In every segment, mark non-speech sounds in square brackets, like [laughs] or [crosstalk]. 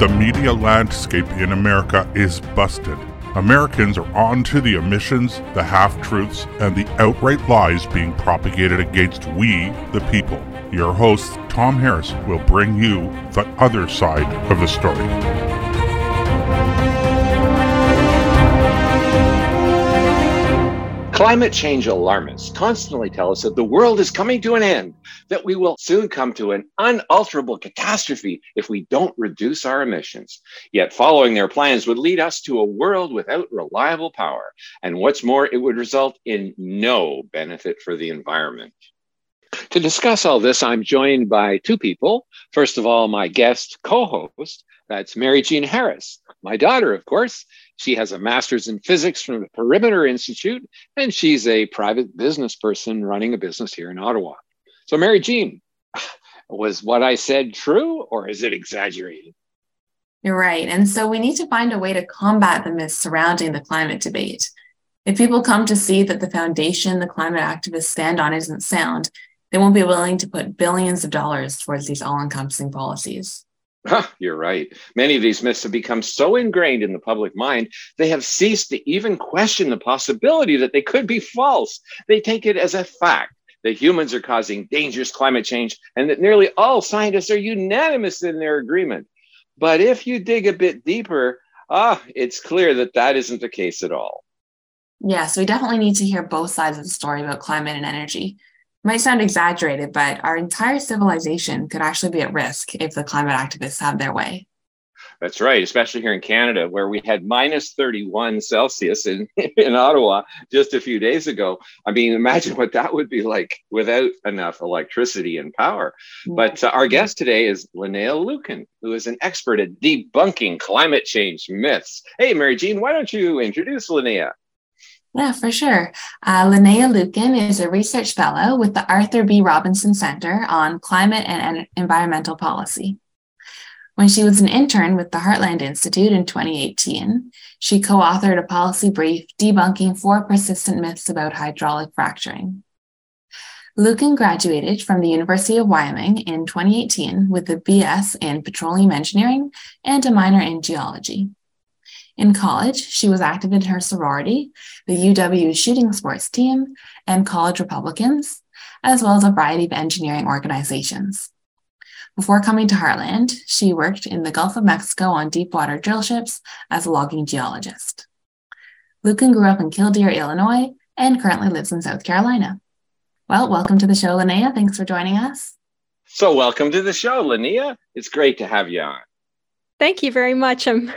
The media landscape in America is busted. Americans are on to the omissions, the half truths, and the outright lies being propagated against we, the people. Your host, Tom Harris, will bring you the other side of the story. Climate change alarmists constantly tell us that the world is coming to an end, that we will soon come to an unalterable catastrophe if we don't reduce our emissions. Yet following their plans would lead us to a world without reliable power. And what's more, it would result in no benefit for the environment. To discuss all this, I'm joined by two people. First of all, my guest co host, that's Mary Jean Harris, my daughter, of course. She has a master's in physics from the Perimeter Institute, and she's a private business person running a business here in Ottawa. So, Mary Jean, [sighs] was what I said true or is it exaggerated? You're right. And so we need to find a way to combat the myths surrounding the climate debate. If people come to see that the foundation the climate activists stand on isn't sound, they won't be willing to put billions of dollars towards these all encompassing policies. Huh, you're right. Many of these myths have become so ingrained in the public mind, they have ceased to even question the possibility that they could be false. They take it as a fact that humans are causing dangerous climate change and that nearly all scientists are unanimous in their agreement. But if you dig a bit deeper, ah, it's clear that that isn't the case at all. Yes, we definitely need to hear both sides of the story about climate and energy might sound exaggerated, but our entire civilization could actually be at risk if the climate activists have their way. That's right, especially here in Canada, where we had minus 31 Celsius in, [laughs] in Ottawa just a few days ago. I mean, imagine what that would be like without enough electricity and power. But uh, our guest today is Linnea Lueken, who is an expert at debunking climate change myths. Hey, Mary Jean, why don't you introduce Linnea? Yeah, for sure. Uh, Linnea Lueken is a research fellow with the Arthur B. Robinson Center on Climate and Environmental Policy. When she was an intern with the Heartland Institute in 2018, she co authored a policy brief debunking four persistent myths about hydraulic fracturing. Lueken graduated from the University of Wyoming in 2018 with a BS in petroleum engineering and a minor in geology. In college, she was active in her sorority, the UW shooting sports team, and college Republicans, as well as a variety of engineering organizations. Before coming to Heartland, she worked in the Gulf of Mexico on deepwater drill ships as a logging geologist. Lueken grew up in Killdeer, Illinois, and currently lives in South Carolina. Well, welcome to the show, Linnea. Thanks for joining us. So, welcome to the show, Linnea. It's great to have you on. Thank you very much. I'm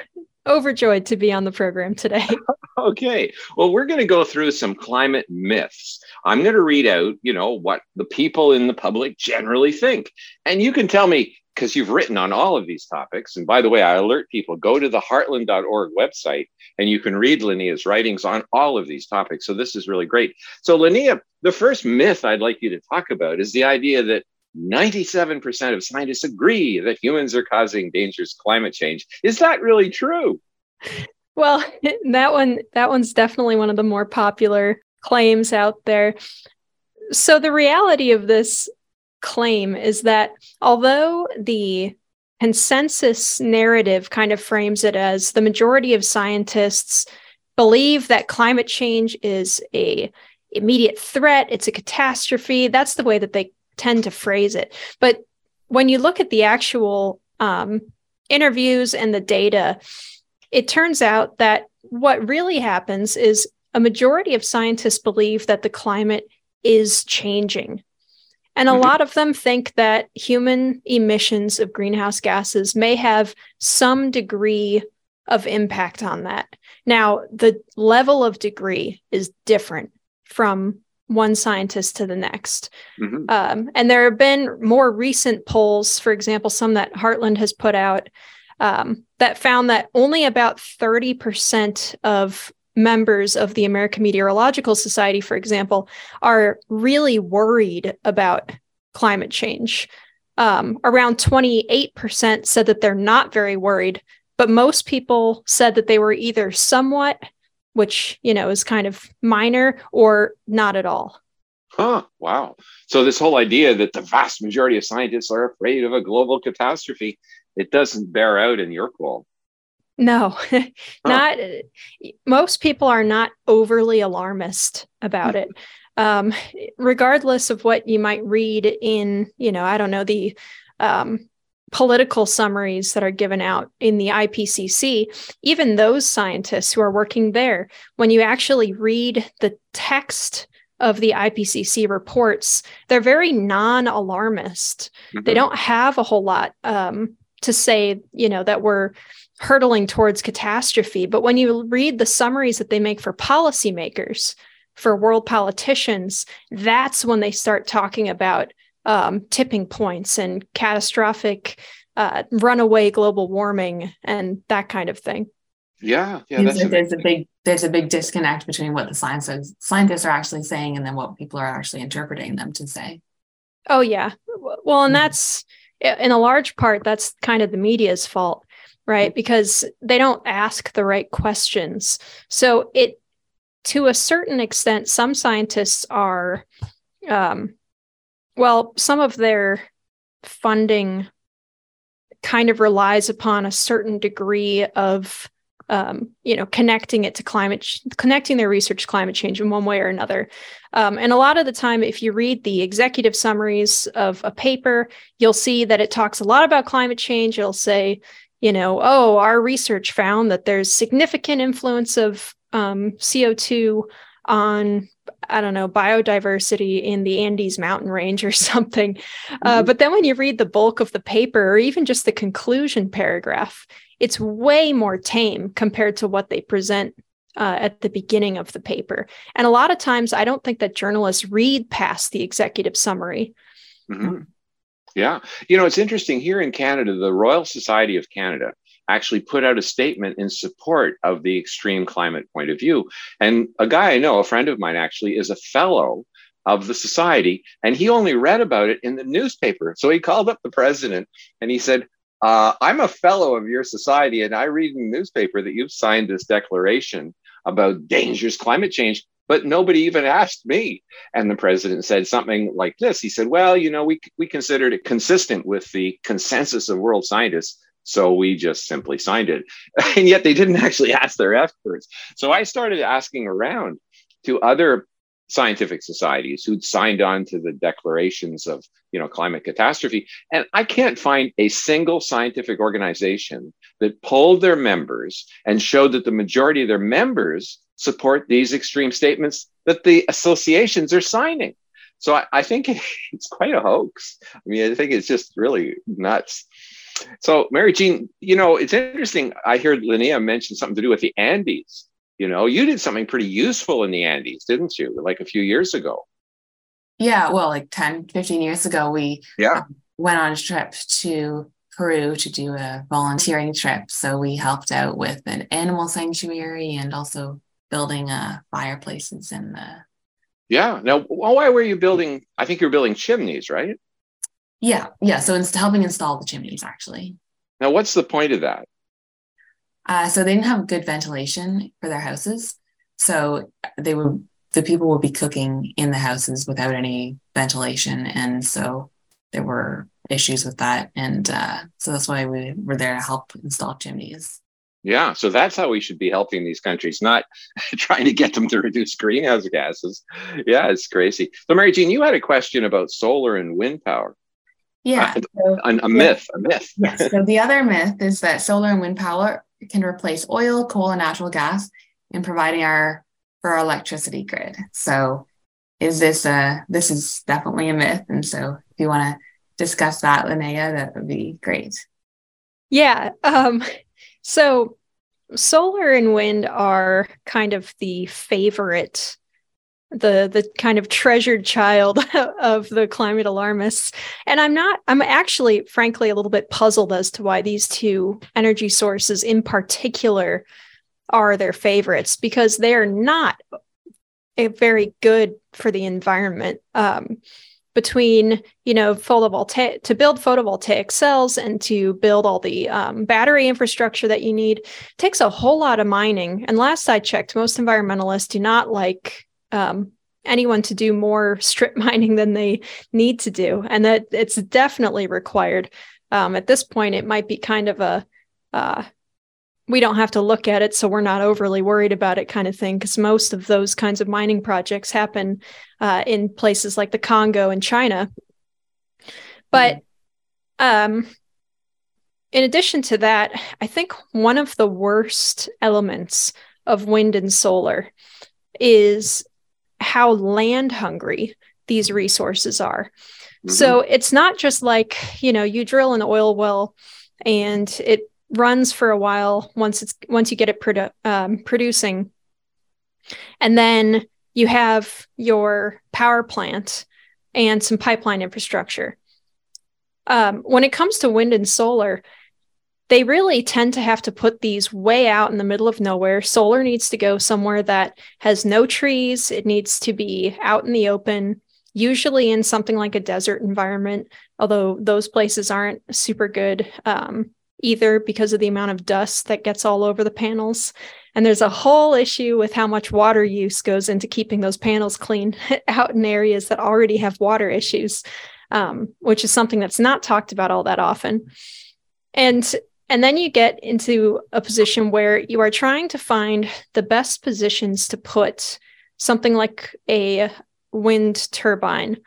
overjoyed to be on the program today. [laughs] okay. Well, we're going to go through some climate myths. I'm going to read out, you know, what the people in the public generally think. And you can tell me because you've written on all of these topics. And by the way, I alert people go to the heartland.org website and you can read Linnea's writings on all of these topics. So this is really great. So, Linnea, the first myth I'd like you to talk about is the idea that 97% of scientists agree that humans are causing dangerous climate change. Is that really true? Well, [laughs] that one that one's definitely one of the more popular claims out there. So the reality of this claim is that although the consensus narrative kind of frames it as the majority of scientists believe that climate change is a immediate threat, it's a catastrophe. That's the way that they tend to phrase it. But when you look at the actual um, interviews and the data, it turns out that what really happens is a majority of scientists believe that the climate is changing. And a mm-hmm. lot of them think that human emissions of greenhouse gases may have some degree of impact on that. Now, the level of degree is different from one scientist to the next. Mm-hmm. Um, and there have been more recent polls, for example, some that Heartland has put out, um, that found that only about 30% of members of the American Meteorological Society, for example, are really worried about climate change. Um, around 28% said that they're not very worried, but most people said that they were either somewhat which you know is kind of minor or not at all huh wow so this whole idea that the vast majority of scientists are afraid of a global catastrophe it doesn't bear out in your poll. No, [laughs] not most people are not overly alarmist about it. Um, regardless of what you might read in, you know, I don't know, the um, political summaries that are given out in the IPCC, even those scientists who are working there, when you actually read the text of the IPCC reports, they're very non alarmist. Mm-hmm. They don't have a whole lot um, to say, you know, that we're hurtling towards catastrophe. But when you read the summaries that they make for policymakers, for world politicians, that's when they start talking about um, tipping points and catastrophic uh, runaway global warming and that kind of thing. Yeah, yeah. there's a big there's a big disconnect between what the scientists scientists are actually saying and then what people are actually interpreting them to say. Oh yeah, well, and mm-hmm. that's in a large part that's kind of the media's fault right? Because they don't ask the right questions. So it, to a certain extent, some scientists are, um, well, some of their funding kind of relies upon a certain degree of um, you know connecting it to climate ch- connecting their research to climate change in one way or another. Um, and a lot of the time if you read the executive summaries of a paper you'll see that it talks a lot about climate change. It'll say you know, oh, our research found that there's significant influence of um, CO2 on, I don't know, biodiversity in the Andes mountain range or [laughs] something. Uh, mm-hmm. Uh, but then when you read the bulk of the paper or even just the conclusion paragraph, it's way more tame compared to what they present uh, at the beginning of the paper. And a lot of times, I don't think that journalists read past the executive summary. Mm-hmm. Yeah. You know, it's interesting here in Canada, the Royal Society of Canada actually put out a statement in support of the extreme climate point of view. And a guy I know, a friend of mine actually, is a fellow of the society, and he only read about it in the newspaper. So he called up the president and he said, uh, I'm a fellow of your society, and I read in the newspaper that you've signed this declaration about dangerous climate change but nobody even asked me. And the president said something like this. He said, well, you know, we, we considered it consistent with the consensus of world scientists. So we just simply signed it. [laughs] And yet they didn't actually ask their experts. So I started asking around to other scientific societies who'd signed on to the declarations of you know climate catastrophe and i can't find a single scientific organization that polled their members and showed that the majority of their members support these extreme statements that the associations are signing. So I, I think [laughs] it's quite a hoax. I mean, I think it's just really nuts. So, Mary Jean, you know, it's interesting. I heard Linnea mention something to do with the Andes. You know, you did something pretty useful in the Andes, didn't you? Like a few years ago. Yeah, well, like 10, 15 years ago, we yeah. went on a trip to Peru to do a volunteering trip. So we helped out with an animal sanctuary and also building uh, fireplaces in the. Yeah. Now, why were you building? I think you're building chimneys, right? Yeah. Yeah. So it's helping install the chimneys, actually. Now, what's the point of that? Uh, so they didn't have good ventilation for their houses. So they would the people would be cooking in the houses without any ventilation, and so there were issues with that. And uh, so that's why we were there to help install chimneys. Yeah, so that's how we should be helping these countries, not [laughs] trying to get them to reduce greenhouse gases. Yeah, it's crazy. So, Mary Jean, you had a question about solar and wind power. Yeah, so, a, a myth, a myth. yes. So the other myth is that solar and wind power can replace oil, coal, and natural gas in providing our for our electricity grid. So, is this a this is definitely a myth? And so, if you want to discuss that, Linnea, that would be great. Yeah. Um, so solar and wind are kind of the favorite the the kind of treasured child [laughs] of the climate alarmists. And i'm not i'm actually frankly a little bit puzzled as to why these two energy sources in particular are their favorites because they are not very good for the environment um, between you know photovoltaic to build photovoltaic cells and to build all the um, battery infrastructure that you need takes a whole lot of mining. And last i checked most environmentalists do not like um, anyone to do more [laughs] strip mining than they need to do and that it's definitely required um, at this point, it might be kind of a uh, we don't have to look at it, so we're not overly worried about it kind of thing. Because most of those kinds of mining projects happen uh, in places like the Congo and China. But um, in addition to that, I think one of the worst elements of wind and solar is how land hungry these resources are. Mm-hmm. So it's not just like, you know, you drill an oil well and it runs for a while once it's once you get it produ- um, producing. And then you have your power plant and some pipeline infrastructure. Um, when it comes to wind and solar, they really tend to have to put these way out in the middle of nowhere. Solar needs to go somewhere that has no trees, it needs to be out in the open, usually in something like a desert environment, although those places aren't super good um, either because of the amount of dust that gets all over the panels. And there's a whole issue with how much water use goes into keeping those panels clean [laughs] out in areas that already have water issues, um, which is something that's not talked about all that often. And and then you get into a position where you are trying to find the best positions to put something like a wind turbine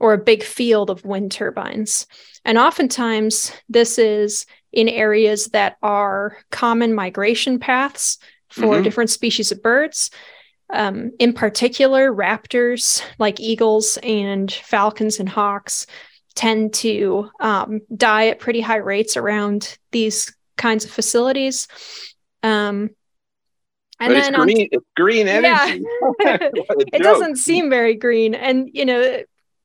or a big field of wind turbines. And oftentimes, this is in areas that are common migration paths for mm-hmm. different species of birds. Um, in particular, raptors like eagles and falcons and hawks tend to um, die at pretty high rates around these kinds of facilities. Um, and but then it's green, on, it's green energy. [laughs] [laughs] Yeah. it doesn't seem very green. And, you know,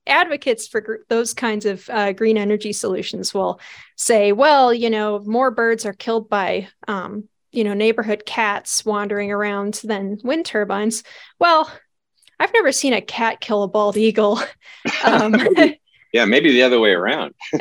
advocates for gr- those kinds of uh, green energy solutions will say, well, you know, more birds are killed by, um, you know, neighborhood cats wandering around than wind turbines. Well, I've never seen a cat kill a bald eagle. [laughs] Um, yeah maybe the other way around [laughs] [laughs]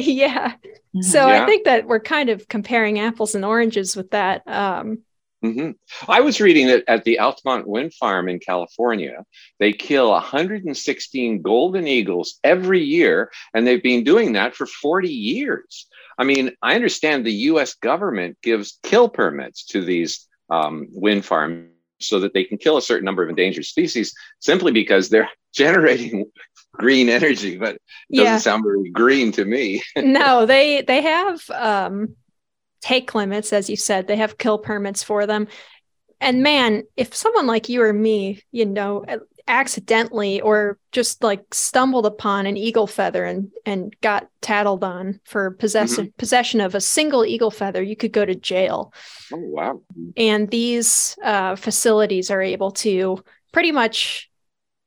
yeah so yeah. i think that we're kind of comparing apples and oranges with that um, mm-hmm. i was reading that at the altamont wind farm in california they kill 116 golden eagles every year and they've been doing that for 40 years i mean i understand the us government gives kill permits to these um, wind farms so that they can kill a certain number of endangered species simply because they're [laughs] generating green energy, but it doesn't yeah. sound very green to me. [laughs] no, they they have um, take limits, as you said. They have kill permits for them. And man, if someone like you or me, you know, accidentally or just like stumbled upon an eagle feather and and got tattled on for possession mm-hmm. possession of a single eagle feather, you could go to jail. Oh wow! And these uh, facilities are able to pretty much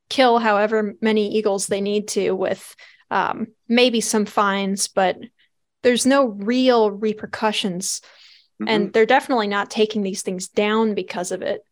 kill however many eagles they need to with um, maybe some fines, but there's no real repercussions. Mm-hmm. And they're definitely not taking these things down because of it.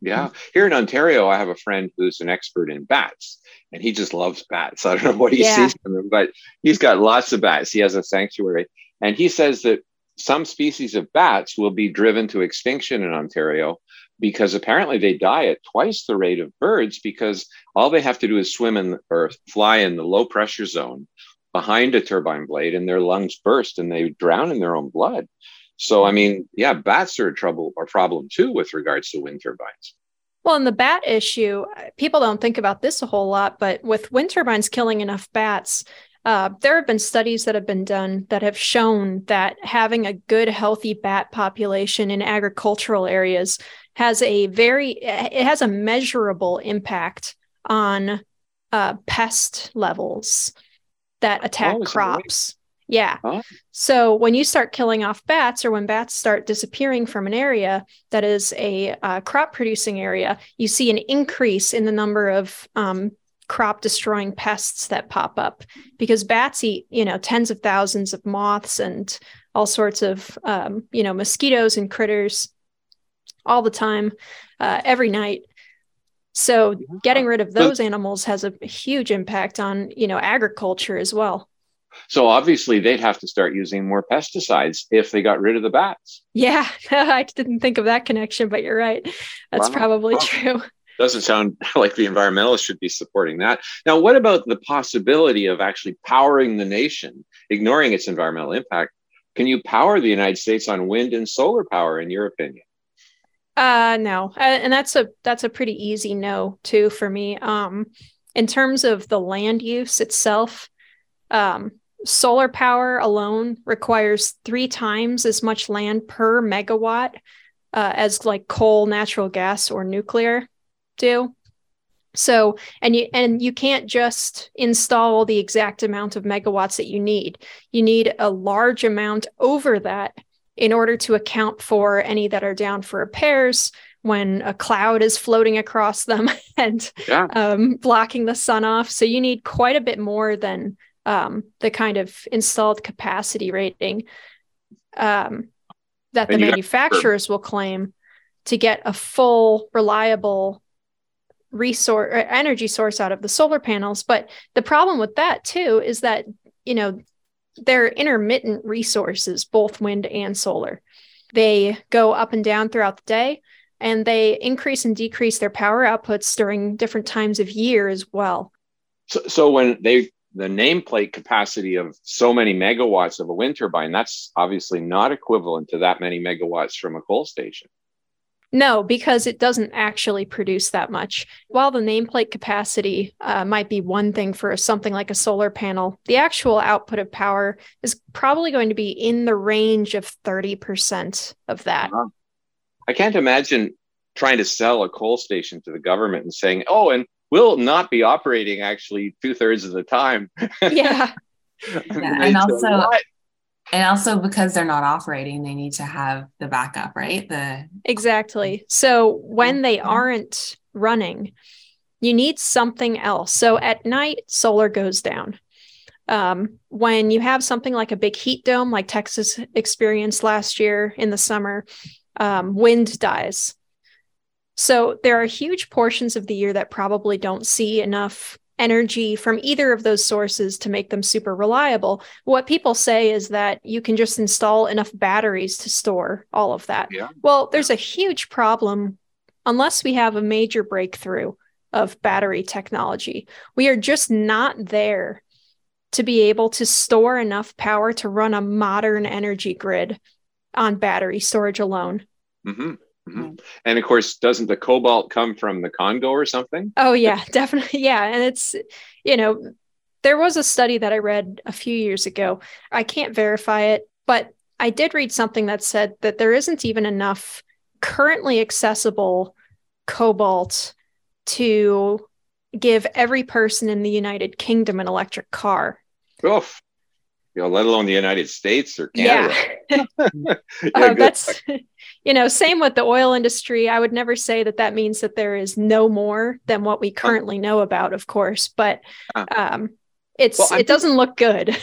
Yeah. Mm-hmm. Here in Ontario, I have a friend who's an expert in bats and he just loves bats. [laughs] I don't know what he yeah. sees from them, but he's got lots of bats. He has a sanctuary. And he says that some species of bats will be driven to extinction in Ontario because apparently they die at twice the rate of birds because all they have to do is swim in or fly in the low pressure zone behind a turbine blade and their lungs burst and they drown in their own blood. So I mean, yeah, bats are a trouble or problem too with regards to wind turbines. Well, in the bat issue, people don't think about this a whole lot, but with wind turbines killing enough bats, uh, there have been studies that have been done that have shown that having a good, healthy bat population in agricultural areas has a very it has a measurable impact on uh, pest levels that attack oh, crops. Yeah. Oh. So when you start killing off bats, or when bats start disappearing from an area that is a uh, crop producing area, you see an increase in the number of um, crop destroying pests that pop up because bats eat, you know, tens of thousands of moths and all sorts of, um, you know, mosquitoes and critters all the time, uh, every night. So getting rid of those animals has a huge impact on, you know, agriculture as well. So obviously they'd have to start using more pesticides if they got rid of the bats. Yeah, [laughs] I didn't think of that connection, but you're right. That's wow. probably true. Doesn't sound [laughs] like the environmentalists should be supporting that. Now, what about the possibility of actually powering the nation, ignoring its environmental impact? Can you power the United States on wind and solar power, in your opinion? Uh, no, uh, and that's a that's a pretty easy no too for me. Um, in terms of the land use itself, um, solar power alone requires three times as much land per megawatt uh, as like coal, natural gas, or nuclear do. So, and you and you can't just install the exact amount of megawatts that you need. You need a large amount over that in order to account for any that are down for repairs when a cloud is floating across them [laughs] and yeah. um, blocking the sun off. So you need quite a bit more than um, the kind of installed capacity rating um, that and the manufacturers will claim to get a full, reliable resource or energy source out of the solar panels. But the problem with that too is that you know they're intermittent resources, both wind and solar. They go up and down throughout the day and they increase and decrease their power outputs during different times of year as well. So, so when they the nameplate capacity of so many megawatts of a wind turbine, that's obviously not equivalent to that many megawatts from a coal station. No, because it doesn't actually produce that much. While the nameplate capacity uh, might be one thing for something like a solar panel, the actual output of power is probably going to be in the range of 30% of that. I can't imagine trying to sell a coal station to the government and saying, oh, and we'll not be operating actually two thirds of the time. Yeah. [laughs] yeah and also, what? and also because they're not operating they need to have the backup right? The exactly. So when they aren't running you need something else. So at night solar goes down. Um, when you have something like a big heat dome like texas experienced last year in the summer um, wind dies so there are huge portions of the year that probably don't see enough energy from either of those sources to make them super reliable. What people say is that you can just install enough batteries to store all of that. Yeah. Well, there's a huge problem unless we have a major breakthrough of battery technology. We are just not there to be able to store enough power to run a modern energy grid on battery storage alone. Mm-hmm. Mm-hmm. And of course, doesn't the cobalt come from the Congo or something? Oh, yeah, [laughs] definitely. Yeah. And it's, you know, there was a study that I read a few years ago. I can't verify it, but I did read something that said that there isn't even enough currently accessible cobalt to give every person in the United Kingdom an electric car. Oof. You know, let alone the United States or Canada. [laughs] [laughs] Yeah. yeah uh, that's [laughs] you know, same with the oil industry. I would never say that that means that there is no more than what we currently know about, of course, but um, it's well, it doesn't look good.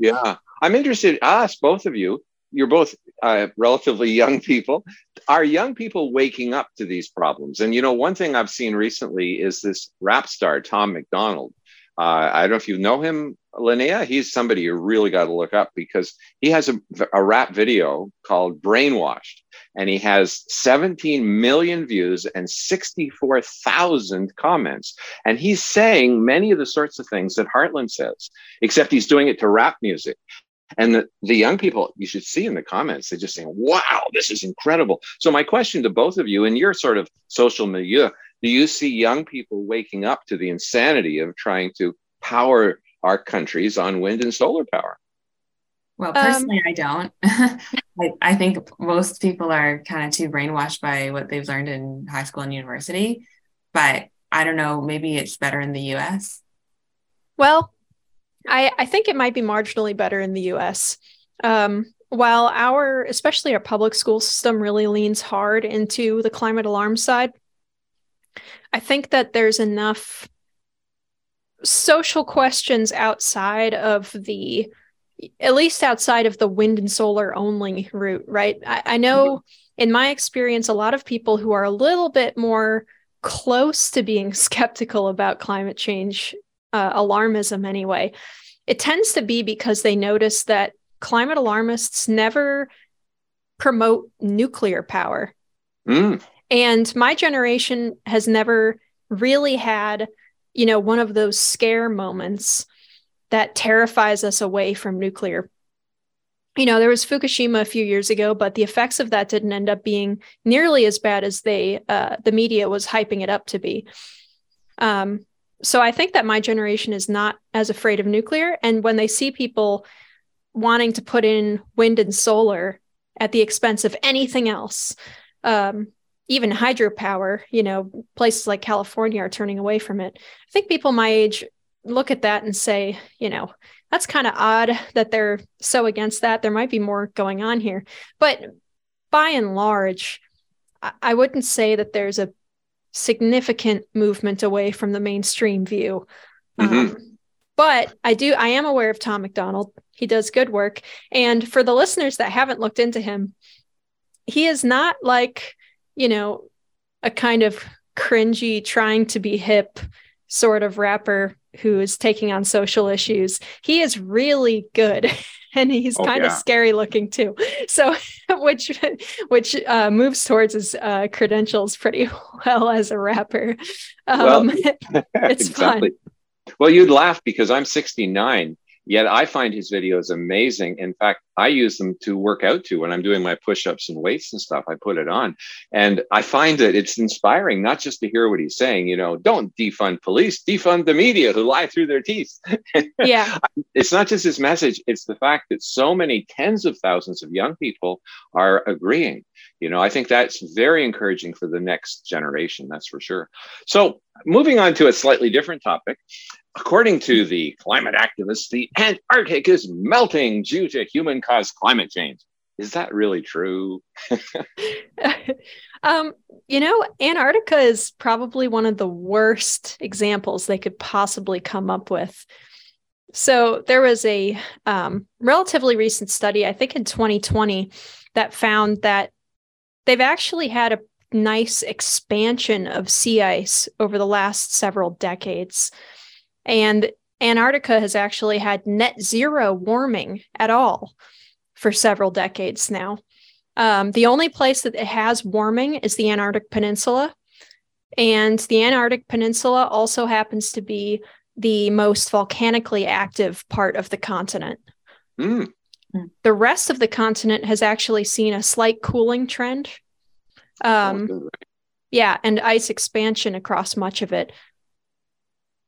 yeah, I'm interested. Us, both of you. You're both uh, relatively young people. Are young people waking up to these problems? And you know, one thing I've seen recently is this rap star Tom MacDonald. Uh, I don't know if you know him, Linnea. He's somebody you really got to look up because he has a, a rap video called "Brainwashed." and he has 17 million views and 64,000 comments. And he's saying many of the sorts of things that Heartland says, except he's doing it to rap music. And the, the young people, you should see in the comments, they're just saying, wow, this is incredible. So, my question to both of you in your sort of social milieu do you see young people waking up to the insanity of trying to power our countries on wind and solar power? Well, personally, um, I don't. [laughs] I, I think most people are kind of too brainwashed by what they've learned in high school and university. But I don't know, maybe it's better in the US. Well, I, I think it might be marginally better in the US. Um, while our, especially our public school system, really leans hard into the climate alarm side, I think that there's enough social questions outside of the at least outside of the wind and solar only route, right? I, I know mm-hmm. in my experience, a lot of people who are a little bit more close to being [laughs] skeptical about climate change, uh, alarmism anyway, it tends to be because they notice that climate alarmists never promote nuclear power. Mm. And my generation has never really had, you know, one of those scare moments that terrifies us away from nuclear. You know, there was Fukushima a few years ago, but the effects of that didn't end up being nearly as bad as they uh, the media was hyping it up to be. Um, so I think that my generation is not as afraid of nuclear, and when they see people wanting to put in wind and solar at the expense of anything else, um, even hydropower, you know, places like California are turning away from it. I think people my age look at that and say, you know, that's kind of odd that they're so against that. There might be more going on here. But by and large, I wouldn't say that there's a significant movement away from the mainstream view. Mm-hmm. Um, but I do, I am aware of Tom MacDonald. He does good work. And for the listeners that haven't looked into him, he is not like you know, a kind of cringy, trying to be hip sort of rapper who is taking on social issues. He is really good. [laughs] And he's oh, kind yeah. of scary looking too. [laughs] So, [laughs] which which uh, moves towards his uh, credentials pretty well as a rapper. Um, well, it's exactly. fun. Well, you'd laugh because I'm 69 Yet I find his videos amazing. In fact, I use them to work out to when I'm doing my push ups and weights and stuff. I put it on. And I find that it's inspiring, not just to hear what he's saying, you know, don't defund police, defund the media who lie through their teeth. [laughs] Yeah. it's not just his message, it's the fact that so many tens of thousands of young people are agreeing. You know, I think that's very encouraging for the next generation, that's for sure. So, moving on to a slightly different topic. According to the climate activists, the Antarctic is melting due to human caused climate change. Is that really true? [laughs] um, you know, Antarctica is probably one of the worst examples they could possibly come up with. So there was a um, relatively recent study, I think in 2020, that found that they've actually had a nice expansion of sea ice over the last several decades. And Antarctica has actually had net zero warming at all for several decades now. Um, the only place that it has warming is the Antarctic Peninsula. And the Antarctic Peninsula also happens to be the most volcanically active part of the continent. Mm. The rest of the continent has actually seen a slight cooling trend. Um, yeah, and ice expansion across much of it.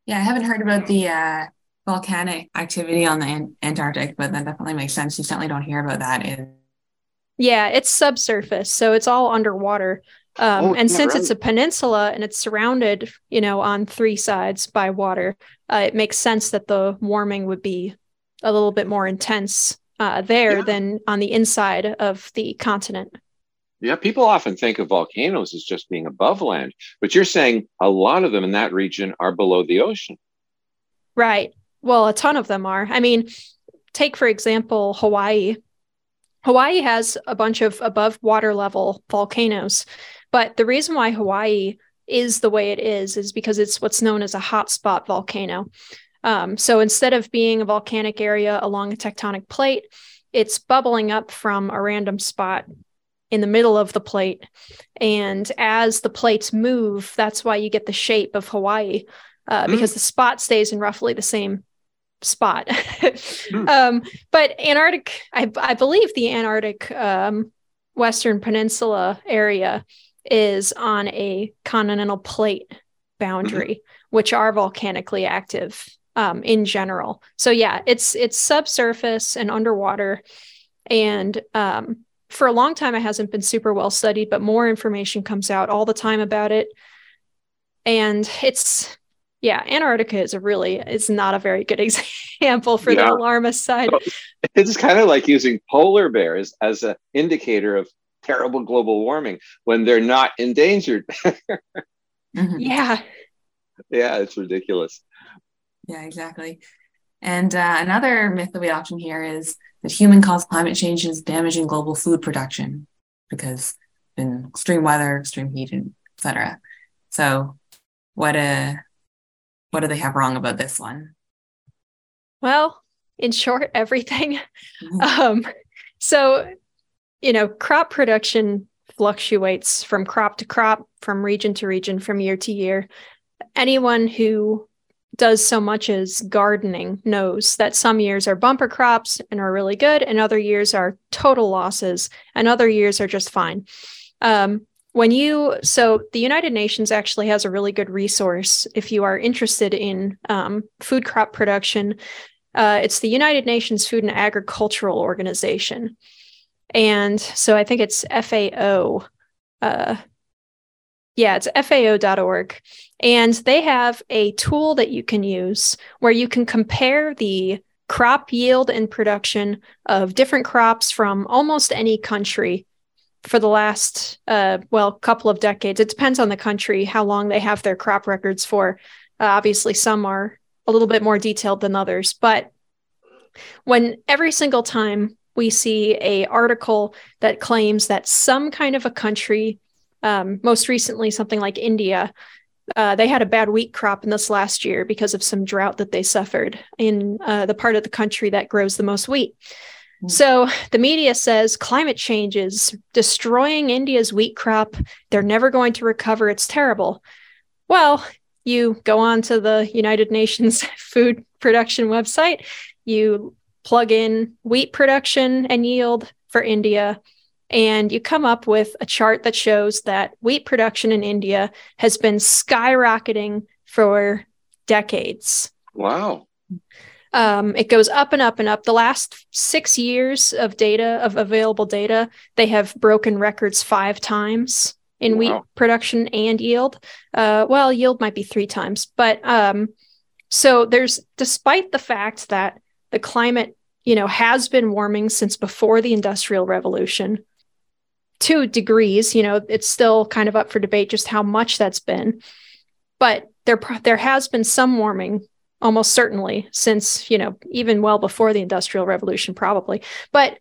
Yeah, I haven't heard about the uh, volcanic activity on the An- Antarctic, but that definitely makes sense. You certainly don't hear about that in. Yeah, it's subsurface, so it's all underwater. Um, oh, and since right. it's a peninsula and it's surrounded, you know, on three sides by water, uh, it makes sense that the warming would be a little bit more intense uh, there yeah. than on the inside of the continent. Yeah, people often think of volcanoes as just being above land, but you're saying a lot of them in that region are below the ocean. Right. Well, a ton of them are. I mean, take for example Hawaii. Hawaii has a bunch of above water level volcanoes, but the reason why Hawaii is the way it is is because it's what's known as a hotspot volcano. Um, so instead of being a volcanic area along a tectonic plate, it's bubbling up from a random spot in the middle of the plate. And as the plates move, that's why you get the shape of Hawaii, uh, mm. because the spot stays in roughly the same spot. mm. [laughs] um, but Antarctic, I, I, believe the Antarctic um, Western Peninsula area is on a continental plate boundary, mm-hmm. which are volcanically active um, in general. So yeah, it's it's subsurface and underwater, and um, for a long time it hasn't been super well studied but more information comes out all the time about it. And it's yeah antarctica is a really it's not a very good [laughs] example for yeah. the alarmist side. It's kind of like using polar bears as an indicator of terrible global warming when they're not endangered. [laughs] Mm-hmm. yeah. Yeah it's ridiculous. Yeah exactly. And uh, another myth that we often hear is that human caused climate change is damaging global food production because in extreme weather, extreme heat, and etc. So, what uh, what do they have wrong about this one? Well, in short, [laughs] everything. Mm-hmm. um, so, you know, crop production fluctuates from crop to crop, from region to region, from year to year. Anyone who does so much as gardening knows that some years are bumper crops and are really good, and other years are total losses, and other years are just fine. Um, when you so the united nations actually has a really good resource if you are interested in um, food crop production uh, it's the united nations food and agricultural organization and so i think it's fao uh, yeah it's fao.org and they have a tool that you can use where you can compare the crop yield and production of different crops from almost any country for the last uh, well couple of decades. It depends on the country how long they have their crop records for. Uh, obviously some are a little bit more detailed than others but when every single time we see a article that claims that some kind of a country um, most recently something like india uh, they had a bad wheat crop in this last year because of some drought that they suffered in uh, the part of the country that grows the most wheat Mm. So the media says climate change is destroying India's wheat crop. They're never going to recover. It's terrible. Well, you go on to the United Nations [laughs] food production website, you plug in wheat production and yield for India, and you come up with a chart that shows that wheat production in India has been skyrocketing for decades. Wow. Um, it goes up and up and up. The last six years of data, of available data, they have broken records five times in wow. wheat production and yield. Uh, well, yield might be three times, but um, so there's, despite the fact that the climate, you know, has been warming since before the Industrial Revolution, two degrees. You know, it's still kind of up for debate just how much that's been, but there there has been some warming almost certainly since you know even well before the industrial revolution probably. But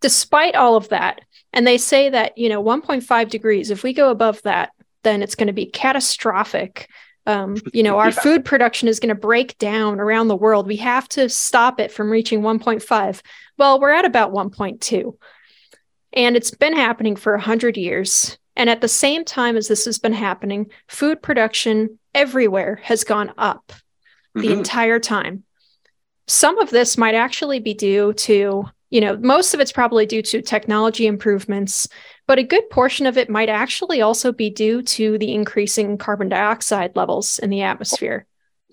despite all of that and they say that you know 1.5 degrees if we go above that then it's going to be catastrophic. Um, you know our [laughs] food production is going to break down around the world. We have to stop it from reaching 1.5 well we're at about 1.2 and it's been happening for 100 years and at the same time as this has been happening food production everywhere has gone up the mm-hmm. entire time. Some of this might actually be due to, you know, most of it's probably due to technology improvements, but a good portion of it might actually also be due to the increasing carbon dioxide levels in the atmosphere.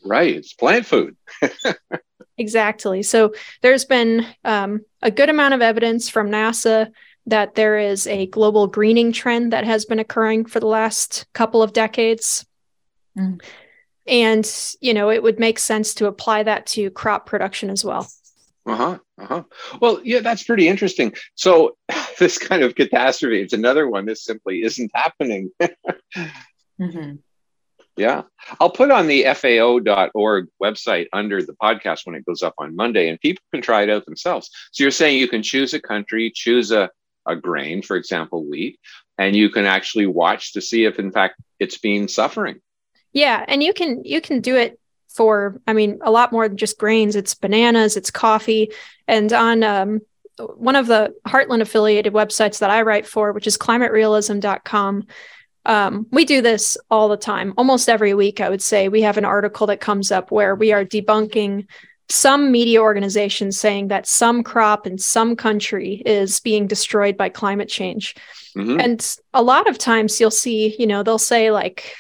Right. It's plant food. [laughs] exactly. So there's been um, a good amount of evidence from NASA that there is a global greening trend that has been occurring for the last couple of decades. Mm. And you know it would make sense to apply that to crop production as well. Uh-huh uh-huh. Well yeah that's pretty interesting. So [laughs] this kind of catastrophe it's another one that simply isn't happening. [laughs] Mm-hmm. yeah. I'll put on the fao.org website under the podcast when it goes up on monday and people can try it out themselves. So you're saying you can choose a country choose a, a grain for example wheat and you can actually watch to see if in fact it's been suffering yeah, and you can you can do it for I mean a lot more than just grains. It's bananas, it's coffee, and on um, one of the Heartland affiliated websites that I write for, which is climaterealism.com. Um, we do this all the time, almost every week. I would say we have an article that comes up where we are debunking some media organizations saying that some crop in some country is being destroyed by climate change. Mm-hmm. And a lot of times you'll see, you know, they'll say like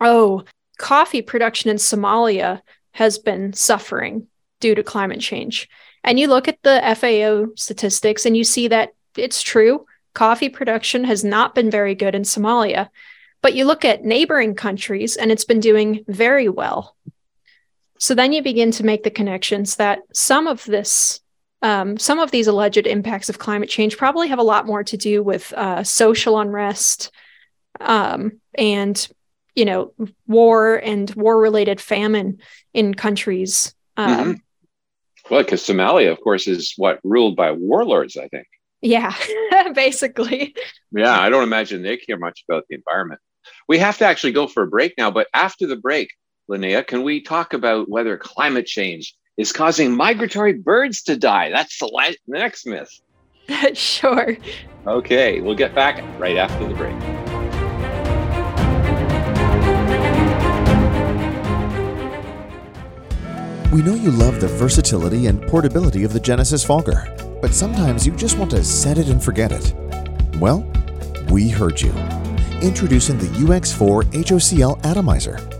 oh, coffee production in Somalia has been suffering due to climate change. And you look at the FAO statistics and you see that it's true. Coffee production has not been very good in Somalia. But you look at neighboring countries and it's been doing very well. So then you begin to make the connections that some of this, um, some of these alleged impacts of climate change probably have a lot more to do with uh, social unrest um, and you know war and war related famine in countries um, mm-hmm. well because somalia of course is what ruled by warlords i think. Yeah [laughs] basically. Yeah i don't imagine they care much about the environment. We have to actually go for a break now but after the break linnea can we talk about whether climate change is causing migratory birds to die that's the, next myth [laughs] sure. Okay, we'll get back right after the break. We know you love the versatility and portability of the Genesis Fogger, but sometimes you just want to set it and forget it. Well, we heard you. Introducing the UX4 HOCL Atomizer.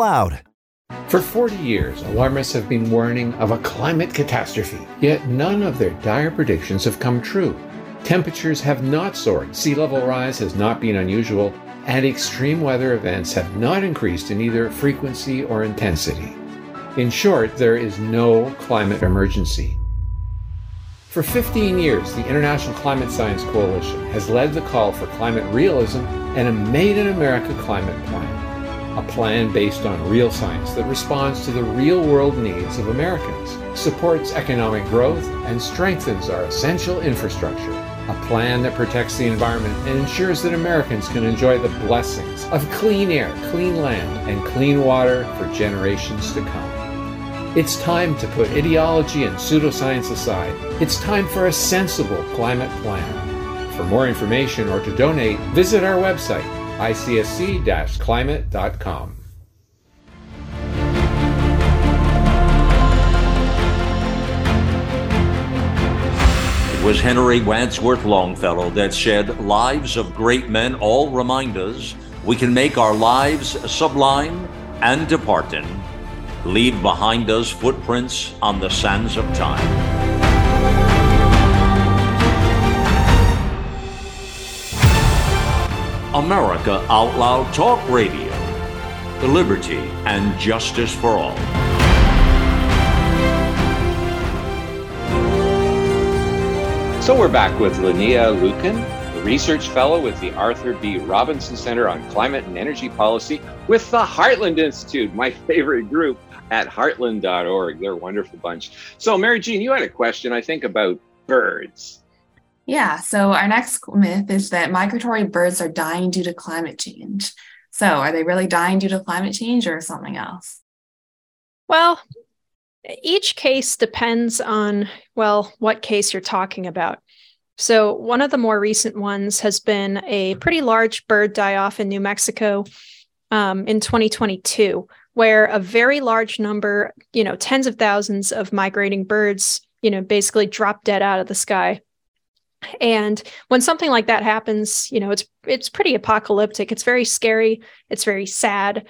For 40 years, alarmists have been warning of a climate catastrophe, yet none of their dire predictions have come true. Temperatures have not soared, sea level rise has not been unusual, and extreme weather events have not increased in either frequency or intensity. In short, there is no climate emergency. For 15 years, the International Climate Science Coalition has led the call for climate realism and a Made in America climate plan. A plan based on real science that responds to the real world needs of Americans, supports economic growth, and strengthens our essential infrastructure. A plan that protects the environment and ensures that Americans can enjoy the blessings of clean air, clean land, and clean water for generations to come. It's time to put ideology and pseudoscience aside. It's time for a sensible climate plan. For more information or to donate, visit our website, icsc climate.com. It was Henry Wadsworth Longfellow that said, Lives of great men all remind us we can make our lives sublime and departing leave behind us footprints on the sands of time. America Out Loud Talk Radio. The liberty and justice for all. So we're back with Linnea Lueken, a research fellow with the Arthur B. Robinson Center on Climate and Energy Policy with the Heartland Institute, my favorite group at heartland.org. They're a wonderful bunch. So, Mary Jean, you had a question, I think, about birds. Yeah. So, our next myth is that migratory birds are dying due to climate change. So, are they really dying due to climate change or something else? Well, each case depends on, well, what case you're talking about. So, one of the more recent ones has been a pretty large bird die off in New Mexico um, in 2022, where a very large number, you know, tens of thousands of migrating birds, you know, basically dropped dead out of the sky. And when something like that happens, you know, it's it's pretty apocalyptic. It's very scary. It's very sad.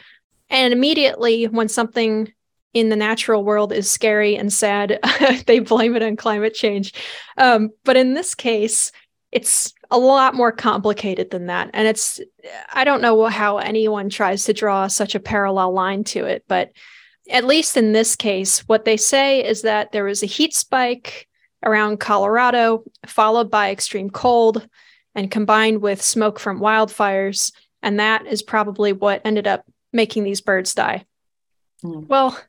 And immediately when something in the natural world is scary and sad, [laughs] they blame it on climate change. Um, but in this case, it's a lot more complicated than that. And it's, I don't know how anyone tries to draw such a parallel line to it, but at least in this case, what they say is that there was a heat spike around Colorado, followed by extreme cold and combined with smoke from wildfires. And that is probably what ended up making these birds die. Mm. Well,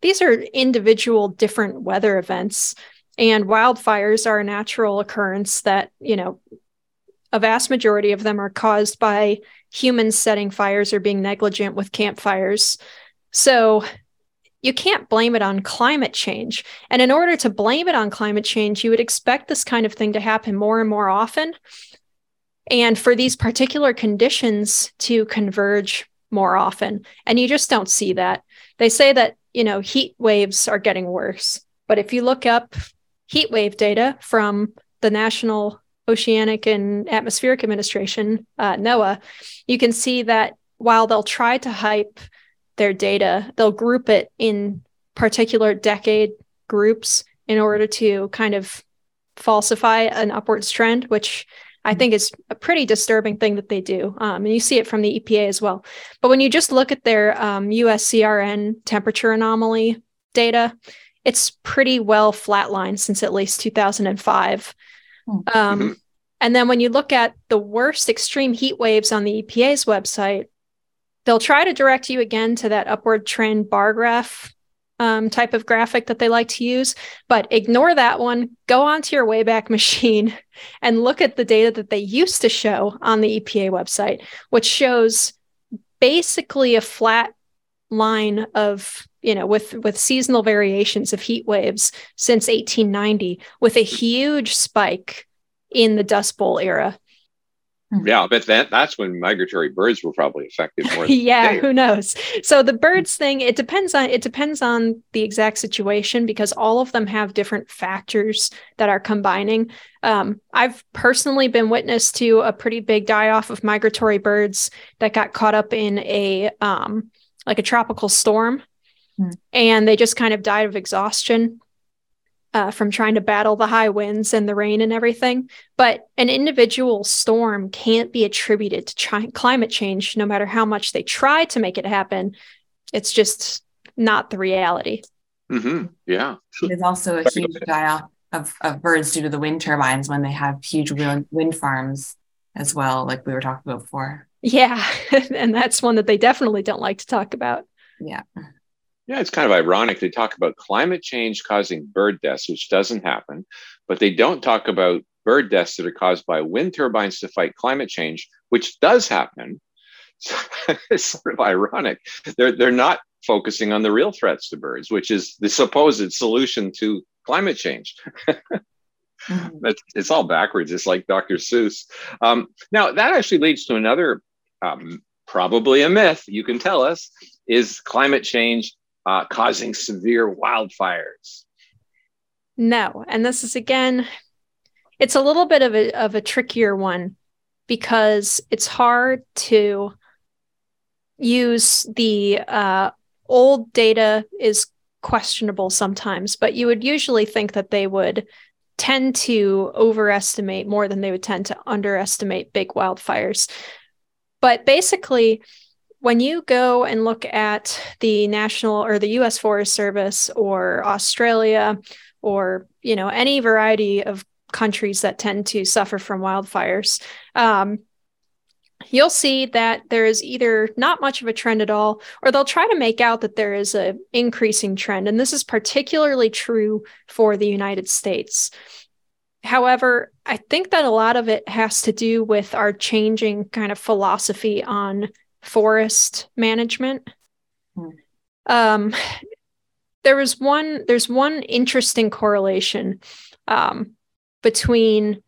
these are individual different weather events and wildfires are a natural occurrence that you know a vast majority of them are caused by humans setting fires or being negligent with campfires. So you can't blame it on climate change. And in order to blame it on climate change, you would expect this kind of thing to happen more and more often. And for these particular conditions to converge more often. And you just don't see that. They say that, you know, heat waves are getting worse. But if you look up heat wave data from the National Oceanic and Atmospheric Administration, uh, NOAA, you can see that while they'll try to hype their data, they'll group it in particular decade groups in order to kind of falsify an upwards trend, which I think is a pretty disturbing thing that they do. Um, and you see it from the EPA as well. But when you just look at their um, USCRN temperature anomaly data, it's pretty well flatlined since at least 2005. Hmm. Um, mm-hmm. And then when you look at the worst extreme heat waves on the EPA's website, they'll try to direct you again to that upward trend bar graph um, type of graphic that they like to use, but ignore that one. Go onto your Wayback Machine [laughs] and look at the data that they used to show on the EPA website, which shows basically a flat line of you know with with seasonal variations of heat waves since 1890 with a huge spike in the dust bowl era. Yeah, but that that's when migratory birds were probably affected more. [laughs] yeah, who knows? So the birds thing, it depends on it depends on the exact situation because all of them have different factors that are combining. Um, I've personally been witness to a pretty big die off of migratory birds that got caught up in a um, like a tropical storm, hmm. and they just kind of died of exhaustion uh, from trying to battle the high winds and the rain and everything. But an individual storm can't be attributed to chi- climate change, no matter how much they try to make it happen. It's just not the reality. Mm-hmm. Yeah. There's also a huge die off of, of birds due to the wind turbines when they have huge wind, wind farms as well, like we were talking about before. Yeah. [laughs] and that's one that they definitely don't like to talk about. Yeah. Yeah, it's kind of ironic. They talk about climate change causing bird deaths, which doesn't happen, but they don't talk about bird deaths that are caused by wind turbines to fight climate change, which does happen. So [laughs] it's sort of ironic. They're, they're not focusing on the real threats to birds, which is the supposed solution to climate change. mm-hmm. it's all backwards. It's like Dr. Seuss. Um, now, that actually leads to another, um, probably a myth, you can tell us, is climate change uh, causing severe wildfires? No. And this is again, it's a little bit of a, of a trickier one because it's hard to use the uh, old data is questionable sometimes, but you would usually think that they would tend to overestimate more than they would tend to underestimate big wildfires. But basically, when you go and look at the national or the US Forest Service or Australia or you know any variety of countries that tend to suffer from wildfires um, you'll see that there is either not much of a trend at all or they'll try to make out that there is a increasing trend. And this is particularly true for the united states. However i think that a lot of it has to do with our changing kind of philosophy on forest management. Hmm. Um, there was one. There's one interesting correlation um, between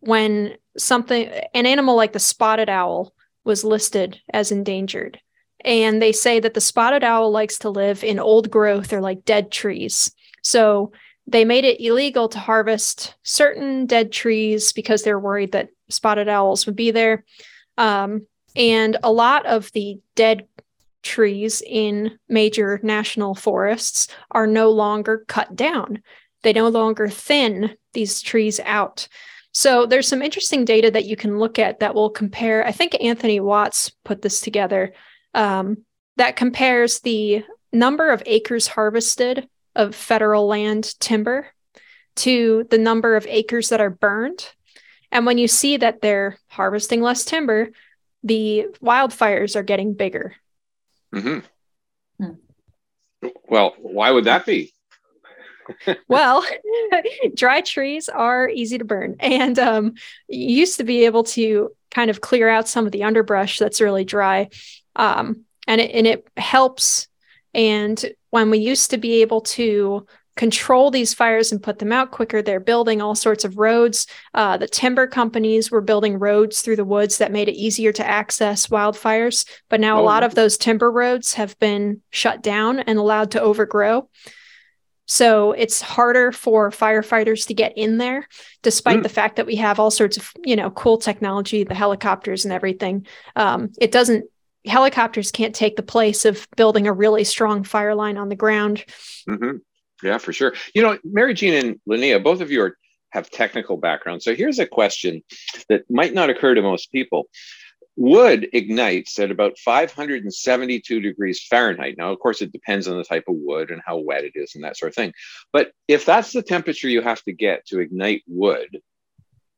when something, an animal like the spotted owl, was listed as endangered, and they say that the spotted owl likes to live in old growth or like dead trees. So they made it illegal to harvest certain dead trees because they're worried that spotted owls would be there. Um, and a lot of the dead trees in major national forests are no longer cut down. They no longer thin these trees out. So there's some interesting data that you can look at that will compare. I think Anthony Watts put this together um, that compares the number of acres harvested of federal land timber to the number of acres that are burned. And when you see that they're harvesting less timber, the wildfires are getting bigger. Mm-hmm. Hmm. Well, why would that be? [laughs] well, [laughs] dry trees are easy to burn. And um, you used to be able to kind of clear out some of the underbrush that's really dry. Um, and, it, and it helps. And when we used to be able to control these fires and put them out quicker. They're building all sorts of roads. Uh, the timber companies were building roads through the woods that made it easier to access wildfires. But now oh, a lot of those timber roads have been shut down and allowed to overgrow. So it's harder for firefighters to get in there, despite mm. the fact that we have all sorts of, you know, cool technology, the helicopters and everything. Um, it doesn't, helicopters can't take the place of building a really strong fire line on the ground. Mm-hmm. Yeah, for sure. You know, Mary Jean and Linnea, both of you are, have technical backgrounds. So here's a question that might not occur to most people. Wood ignites at about 572 degrees Fahrenheit. Now, of course, it depends on the type of wood and how wet it is and that sort of thing. But if that's the temperature you have to get to ignite wood,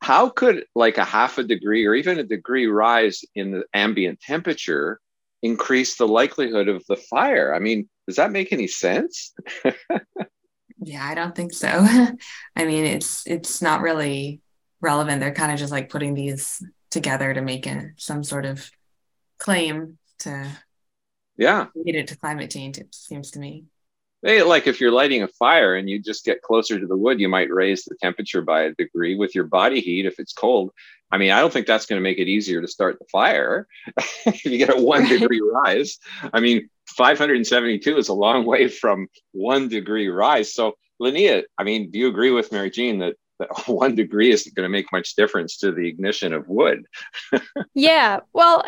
how could like a half a degree or even a degree rise in the ambient temperature increase the likelihood of the fire? I mean, does that make any sense? yeah, I don't think so. [laughs] I mean, it's it's not really relevant. They're kind of just like putting these together to make a, some sort of claim to yeah related to climate change it seems to me hey, like if you're lighting a fire and you just get closer to the wood you might raise the temperature by a degree with your body heat if it's cold i mean i don't think that's going to make it easier to start the fire [laughs] if you get a one degree rise. I mean 572 is a long way from one degree rise. So linnea i mean do you agree with mary jean that [laughs] one degree isn't going to make much difference to the ignition of wood. [laughs] yeah, well,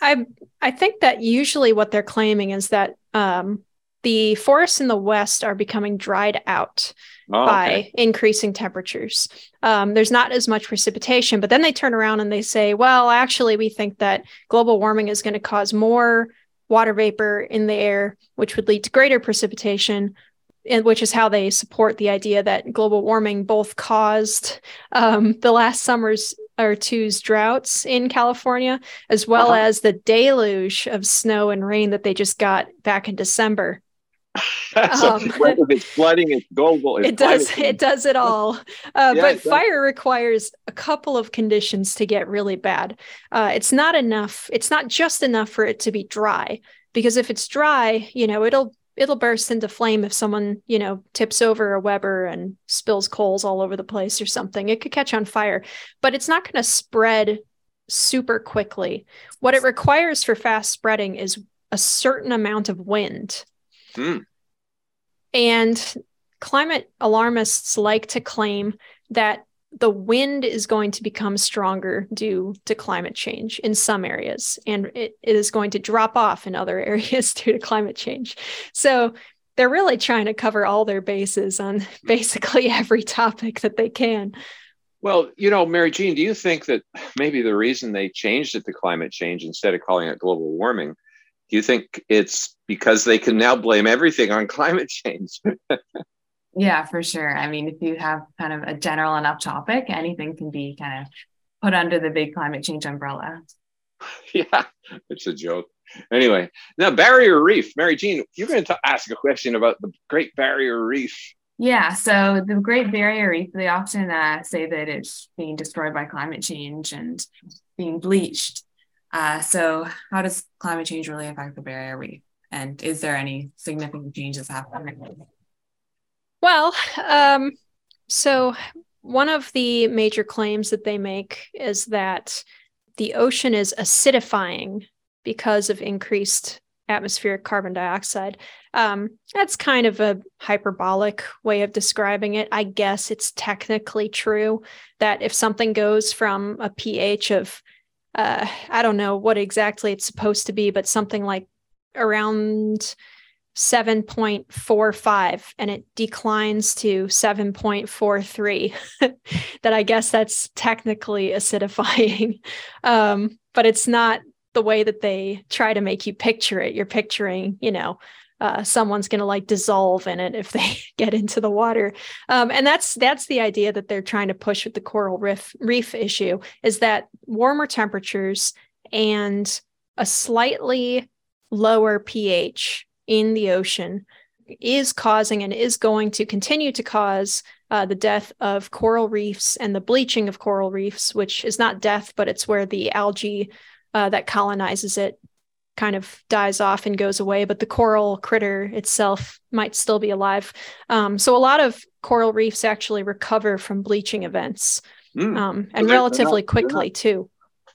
I I think that usually what they're claiming is that um, the forests in the west are becoming dried out oh, by okay. increasing temperatures. Um, there's not as much precipitation, but then they turn around and they say, well, actually, we think that global warming is going to cause more water vapor in the air, which would lead to greater precipitation, and which is how they support the idea that global warming both caused um, the last summer's or two's droughts in California, as well uh-huh. as the deluge of snow and rain that they just got back in December. [laughs] so um, it's flooding, it's global. It's it does. It does it all. Uh, yeah, but fire requires a couple of conditions to get really bad. Uh, it's not enough. It's not just enough for it to be dry, because if it's dry, you know, it'll it'll burst into flame if someone you know tips over a weber and spills coals all over the place or something it could catch on fire but it's not going to spread super quickly what it requires for fast spreading is a certain amount of wind mm. and climate alarmists like to claim that the wind is going to become stronger due to climate change in some areas, and it, it is going to drop off in other [laughs] areas due to climate change. So they're really trying to cover all their bases on [laughs] basically every topic that they can. Well, you know, Mary Jean, do you think that maybe the reason they changed it to climate change instead of calling it global warming, do you think it's because they can now blame everything on climate change? [laughs] Yeah, for sure. I mean, if you have kind of a general enough topic, anything can be kind of put under the big climate change umbrella. Yeah, it's a joke. Anyway, now Barrier Reef, Mary Jean, you're going to ask a question about the Great Barrier Reef. Yeah, so the Great Barrier Reef, they often uh, say that it's being destroyed by climate change and being bleached. Uh, so, how does climate change really affect the Barrier Reef? And is there any significant changes happening? Well, um, so one of the major claims that they make is that the ocean is acidifying because of increased atmospheric carbon dioxide. Um, that's kind of a hyperbolic way of describing it. I guess it's technically true that if something goes from a pH of, uh, I don't know what exactly it's supposed to be, but something like around 7.45 and it declines to 7.43 [laughs] that i guess that's technically acidifying. [laughs] Um, but it's not the way that they try to make you picture it. You're picturing you know uh, someone's going to like dissolve in it if they [laughs] get into the water. Um, and that's that's the idea that they're trying to push with the coral reef reef issue is that warmer temperatures and a slightly lower ph in the ocean is causing and is going to continue to cause uh, the death of coral reefs and the bleaching of coral reefs, which is not death, but it's where the algae uh, that colonizes it kind of dies off and goes away, but the coral critter itself might still be alive. Um, so a lot of coral reefs actually recover from bleaching events mm. um, and relatively not, quickly, not, too.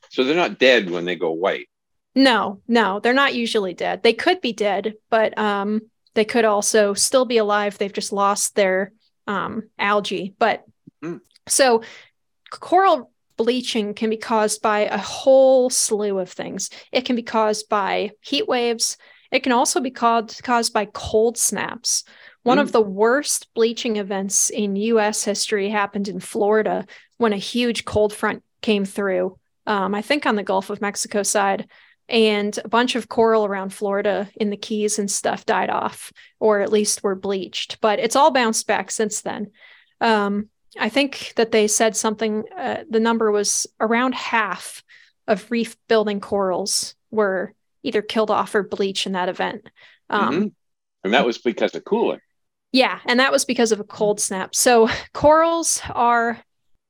So they're not dead when they go white. No, no, they're not usually dead. They could be dead, but um, they could also still be alive. They've just lost their um, algae. But mm. so coral bleaching can be caused by a whole slew of things. It can be caused by heat waves. It can also be caused, caused by cold snaps. One mm. of the worst bleaching events in US history happened in Florida when a huge cold front came through, um, I think on the Gulf of Mexico side and a bunch of coral around Florida in the Keys and stuff died off, or at least were bleached. But it's all bounced back since then. Um, I think that they said something, uh, the number was around half of reef building corals were either killed off or bleached in that event. Um, mm-hmm. And that was because of cooling. Yeah. And that was because of a cold snap. So [laughs] corals are,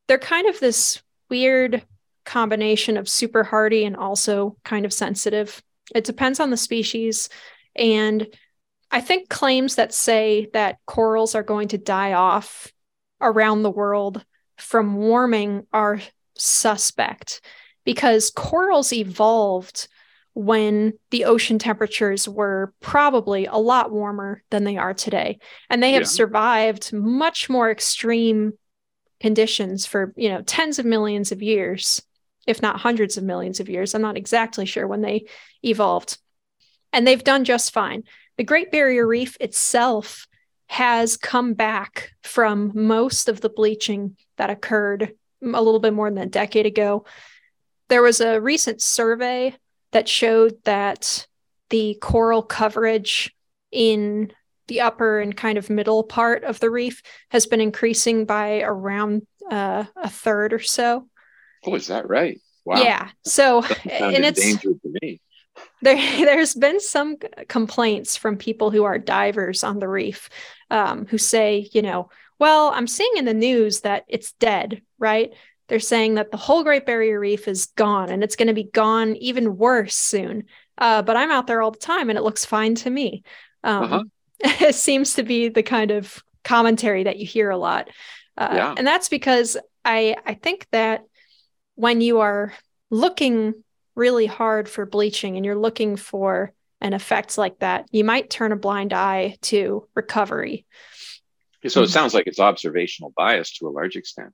they're kind of this weird combination of super hardy and also kind of sensitive. It depends on the species. And I think claims that say that corals are going to die off around the world from warming are suspect because corals evolved when the ocean temperatures were probably a lot warmer than they are today and they have yeah. survived much more extreme conditions for you know tens of millions of years if not hundreds of millions of years. I'm not exactly sure when they evolved. And they've done just fine. The Great Barrier Reef itself has come back from most of the bleaching that occurred a little bit more than a decade ago. There was a recent survey that showed that the coral coverage in the upper and kind of middle part of the reef has been increasing by around uh, a third or so. Oh, is that right? Wow. Yeah. So, and it's dangerous to me. There, [laughs] there's been some complaints from people who are divers on the reef um, who say, you know, well, I'm seeing in the news that it's dead, right? They're saying that the whole Great Barrier Reef is gone and it's going to be gone even worse soon. Uh, but I'm out there all the time and it looks fine to me. Um, uh-huh. [laughs] It seems to be the kind of commentary that you hear a lot. Uh, yeah. And that's because I, I think that when you are looking really hard for bleaching and you're looking for an effect like that, you might turn a blind eye to recovery. So it sounds like it's observational bias to a large extent.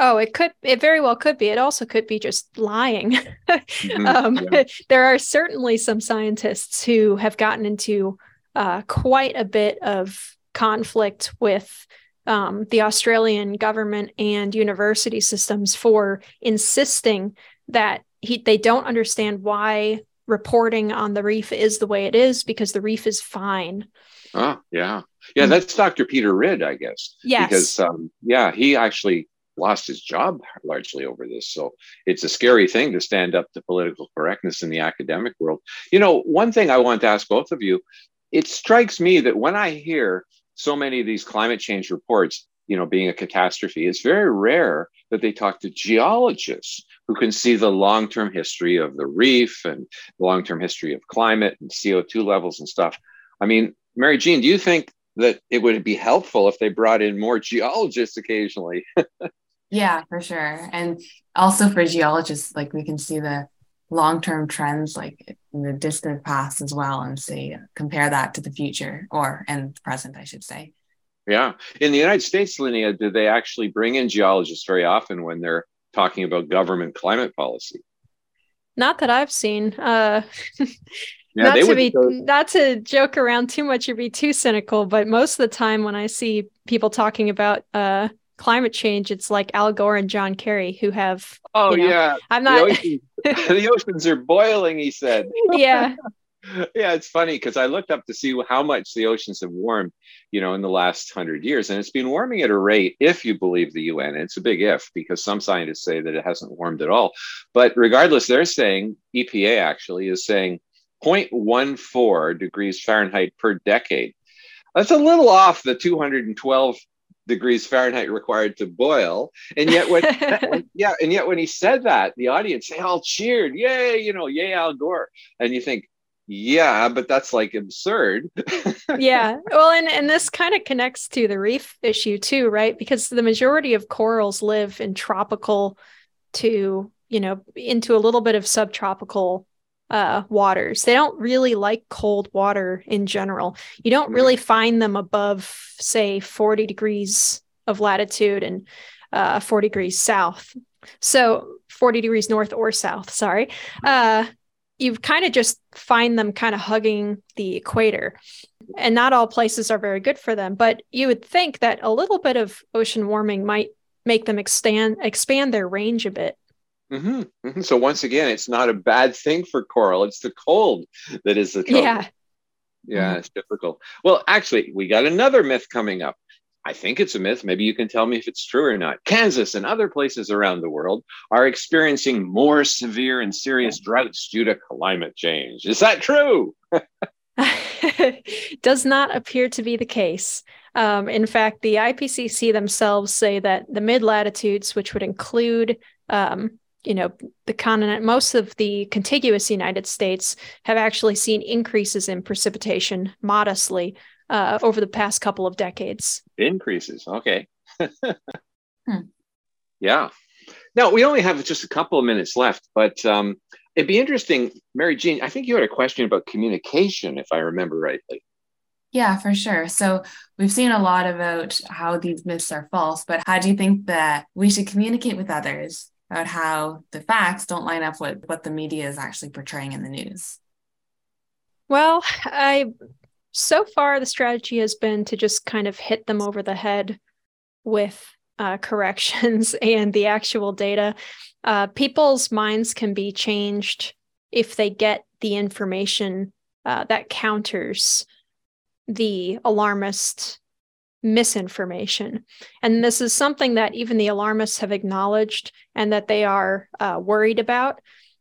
Oh, it could, it very well could be. It also could be just lying. [laughs] mm-hmm. um, yeah. [laughs] There are certainly some scientists who have gotten into uh, quite a bit of conflict with um, the Australian government and university systems for insisting that he, they don't understand why reporting on the reef is the way it is because the reef is fine. Oh, yeah. Yeah, that's Dr. Peter Ridd, I guess. Yes. Because, um, yeah, he actually lost his job largely over this. So it's a scary thing to stand up to political correctness in the academic world. You know, one thing I want to ask both of you it strikes me that when I hear so many of these climate change reports, you know, being a catastrophe, it's very rare that they talk to geologists who can see the long-term history of the reef and the long-term history of climate and CO2 levels and stuff. I mean, Mary Jean, do you think that it would be helpful if they brought in more geologists occasionally? [laughs] yeah, for sure. And also for geologists, like we can see the long-term trends like in the distant past as well and see compare that to the future or in the present i should say yeah in the united states linnea do they actually bring in geologists very often when they're talking about government climate policy not that i've seen uh [laughs] yeah, not to be go- not to joke around too much or be too cynical but most of the time when i see people talking about uh climate change, it's like Al Gore and John Kerry who have. Oh you know, yeah, I'm not. The oceans, [laughs] the oceans are boiling. He said. [laughs] Yeah. Yeah, it's funny because I looked up to see how much the oceans have warmed, you know, in the last hundred years, and it's been warming at a rate, if you believe the UN. it's a big if because some scientists say that it hasn't warmed at all. But regardless, they're saying EPA actually is saying 0.14 degrees Fahrenheit per decade That's a little off the 212 degrees Fahrenheit required to boil. And yet when [laughs] yeah, and yet when he said that, the audience they all cheered, yay, you know, yay Al Gore. And you think, yeah, but that's like absurd. [laughs] yeah. Well, and and this kind of connects to the reef issue too, right? Because the majority of corals live in tropical to, you know, into a little bit of subtropical uh, waters. They don't really like cold water in general. You don't mm-hmm. really find them above, say, 40 degrees of latitude and uh, 40 degrees south. So 40 degrees north or south, sorry. Uh, you kind of just find them kind of hugging the equator. And not all places are very good for them, but you would think that a little bit of ocean warming might make them expand expand their range a bit. Mm-hmm. Mm-hmm. So once again, it's not a bad thing for coral. It's the cold that is the trouble. Yeah. Yeah, mm-hmm. it's difficult. Well, actually, we got another myth coming up. I think it's a myth. Maybe you can tell me if it's true or not. Kansas and other places around the world are experiencing more severe and serious droughts due to climate change. Is that true? [laughs] Does not appear to be the case. Um, in fact, the IPCC themselves say that the mid latitudes, which would include um, you know the continent most of the contiguous united states have actually seen increases in precipitation modestly uh, over the past couple of decades. Increases, okay. hmm. Yeah. Now we only have just a couple of minutes left, but um, it'd be interesting, Mary Jean. I think you had a question about communication, if I remember rightly. Yeah, for sure. So we've seen a lot about how these myths are false, but how do you think that we should communicate with others about how the facts don't line up with what the media is actually portraying in the news? Well, I so far the strategy has been to just kind of hit them over the head with uh, corrections [laughs] and the actual data. Uh, people's minds can be changed if they get the information uh, that counters the alarmist misinformation. And this is something that even the alarmists have acknowledged and that they are uh, worried about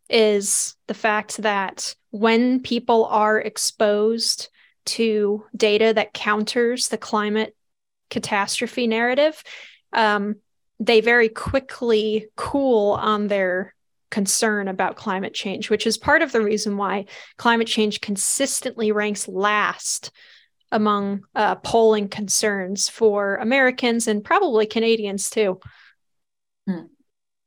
is the fact that when people are exposed to data that counters the climate catastrophe narrative, um, they very quickly cool on their concern about climate change, which is part of the reason why climate change consistently ranks last among uh, polling concerns for Americans and probably Canadians too. Hmm.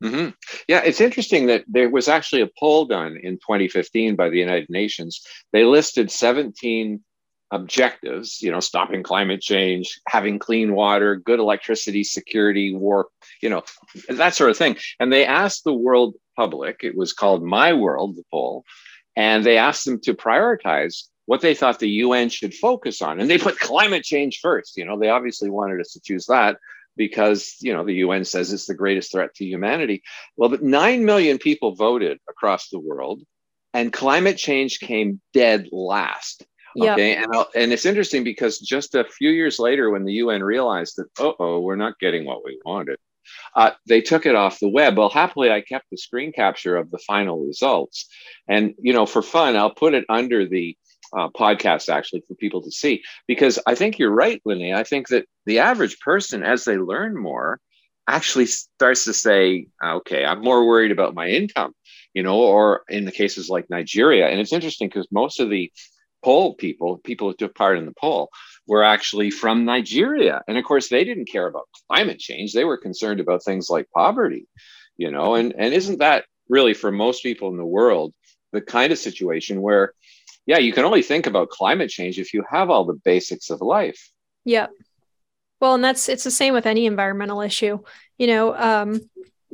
Mm-hmm. Yeah, it's interesting that there was actually a poll done in 2015 by the United Nations. They listed 17 objectives, you know, stopping climate change, having clean water, good electricity security, war, you know, that sort of thing. And they asked the world public, it was called My World, the poll, and they asked them to prioritize what they thought the UN should focus on. And they put climate change first. You know, they obviously wanted us to choose that because, you know, the UN says it's the greatest threat to humanity. Well, but 9 million people voted across the world, and climate change came dead last. Okay. Yep. And, and it's interesting because just a few years later, when the UN realized that, oh, oh we're not getting what we wanted, uh, they took it off the web. Well, happily, I kept the screen capture of the final results. And, you know, for fun, I'll put it under the uh, podcast actually for people to see because I think you're right, Linny. I think that the average person, as they learn more, actually starts to say, okay, I'm more worried about my income, you know, or in the cases like Nigeria. And it's interesting because most of the poll people, people who took part in the poll, were actually from Nigeria. And of course, they didn't care about climate change. They were concerned about things like poverty, you know, and, and isn't that really for most people in the world the kind of situation where yeah, you can only think about climate change if you have all the basics of life. Yeah. Well, and that's it's the same with any environmental issue. You know, um,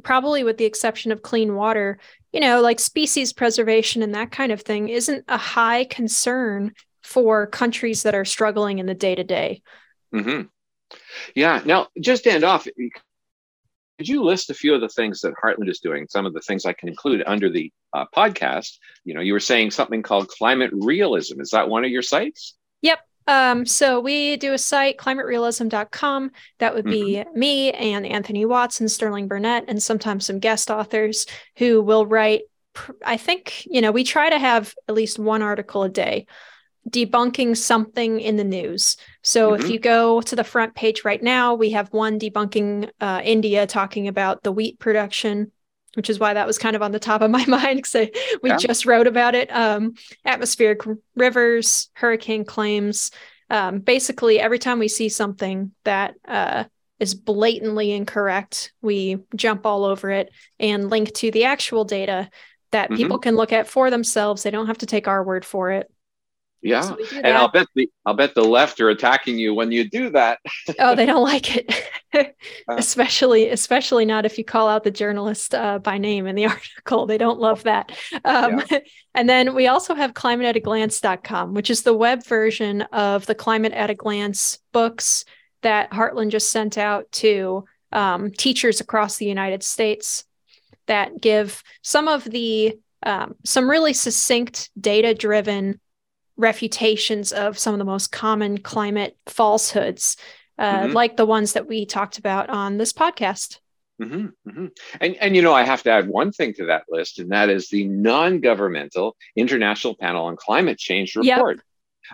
probably with the exception of clean water, you know, like species preservation and that kind of thing isn't a high concern for countries that are struggling in the day to day. Yeah. Now, just to end off, could you list a few of the things that Heartland is doing? Some of the things I can include under the uh, podcast. You know, you were saying something called climate realism. Is that one of your sites? Yep. Um, so we do a site, climaterealism.com. That would be mm-hmm. me and Anthony Watts and Sterling Burnett, and sometimes some guest authors who will write. I think, you know, we try to have at least one article a day debunking something in the news. So mm-hmm. if you go to the front page right now, we have one debunking uh, India talking about the wheat production, which is why that was kind of on the top of my [laughs] mind because we yeah. just wrote about it. Um, atmospheric rivers, hurricane claims. Um, basically, every time we see something that uh, is blatantly incorrect, we jump all over it and link to the actual data that mm-hmm. people can look at for themselves. They don't have to take our word for it. Yeah, so and I'll bet the I'll bet the left are attacking you when you do that. [laughs] oh, they don't like it, [laughs] uh. especially especially not if you call out the journalist uh, by name in the [laughs] article. They don't love that. Um, yeah. And then we also have climateataglance.com, which is the web version of the Climate at a Glance books that Heartland just sent out to um, teachers across the United States that give some of the um, some really succinct data driven refutations of some of the most common climate falsehoods, uh, mm-hmm. like the ones that we talked about on this podcast. Mm-hmm, mm-hmm. And and you know I have to add one thing to that list, and that is the non-governmental International Panel on Climate Change report. Yep.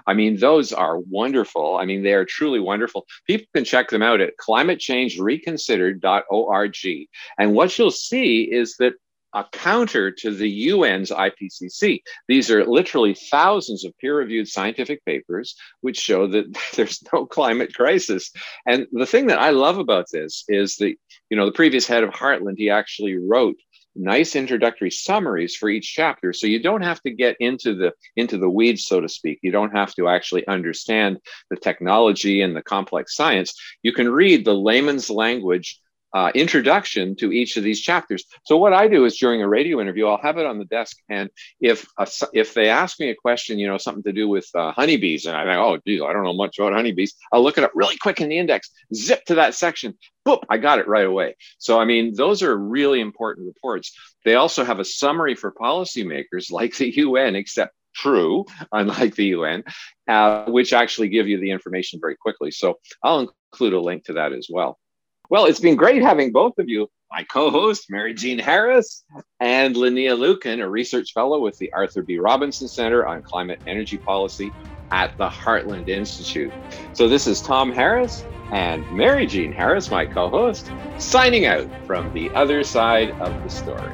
I mean, those are wonderful. I mean, they are truly wonderful. People can check them out at climatechangereconsidered.org. And what you'll see is that a counter to the UN's IPCC. These are literally thousands of peer reviewed scientific papers which show that [laughs] there's no climate crisis. And the thing that I love about this is that, you know, the previous head of Heartland, he actually wrote nice introductory summaries for each chapter so you don't have to get into the into the weeds so to speak you don't have to actually understand the technology and the complex science you can read the layman's language uh, introduction to each of these chapters. So what I do is during a radio interview, I'll have it on the desk, and if if they ask me a question, you know, something to do with uh, honeybees, and I think, oh, geez, I don't know much about honeybees, I'll look it up really quick in the index, zip to that section, boop, I got it right away. So I mean, those are really important reports. They also have a summary for policymakers, like the UN, except true, unlike the UN, uh, which actually give you the information very quickly. So I'll include a link to that as well. Well, it's been great having both of you, my co host, Mary Jean Harris, and Linnea Lueken, a research fellow with the Arthur B. Robinson Center on Climate Energy Policy at the Heartland Institute. So, this is Tom Harris and Mary Jean Harris, my co host, signing out from the other side of the story.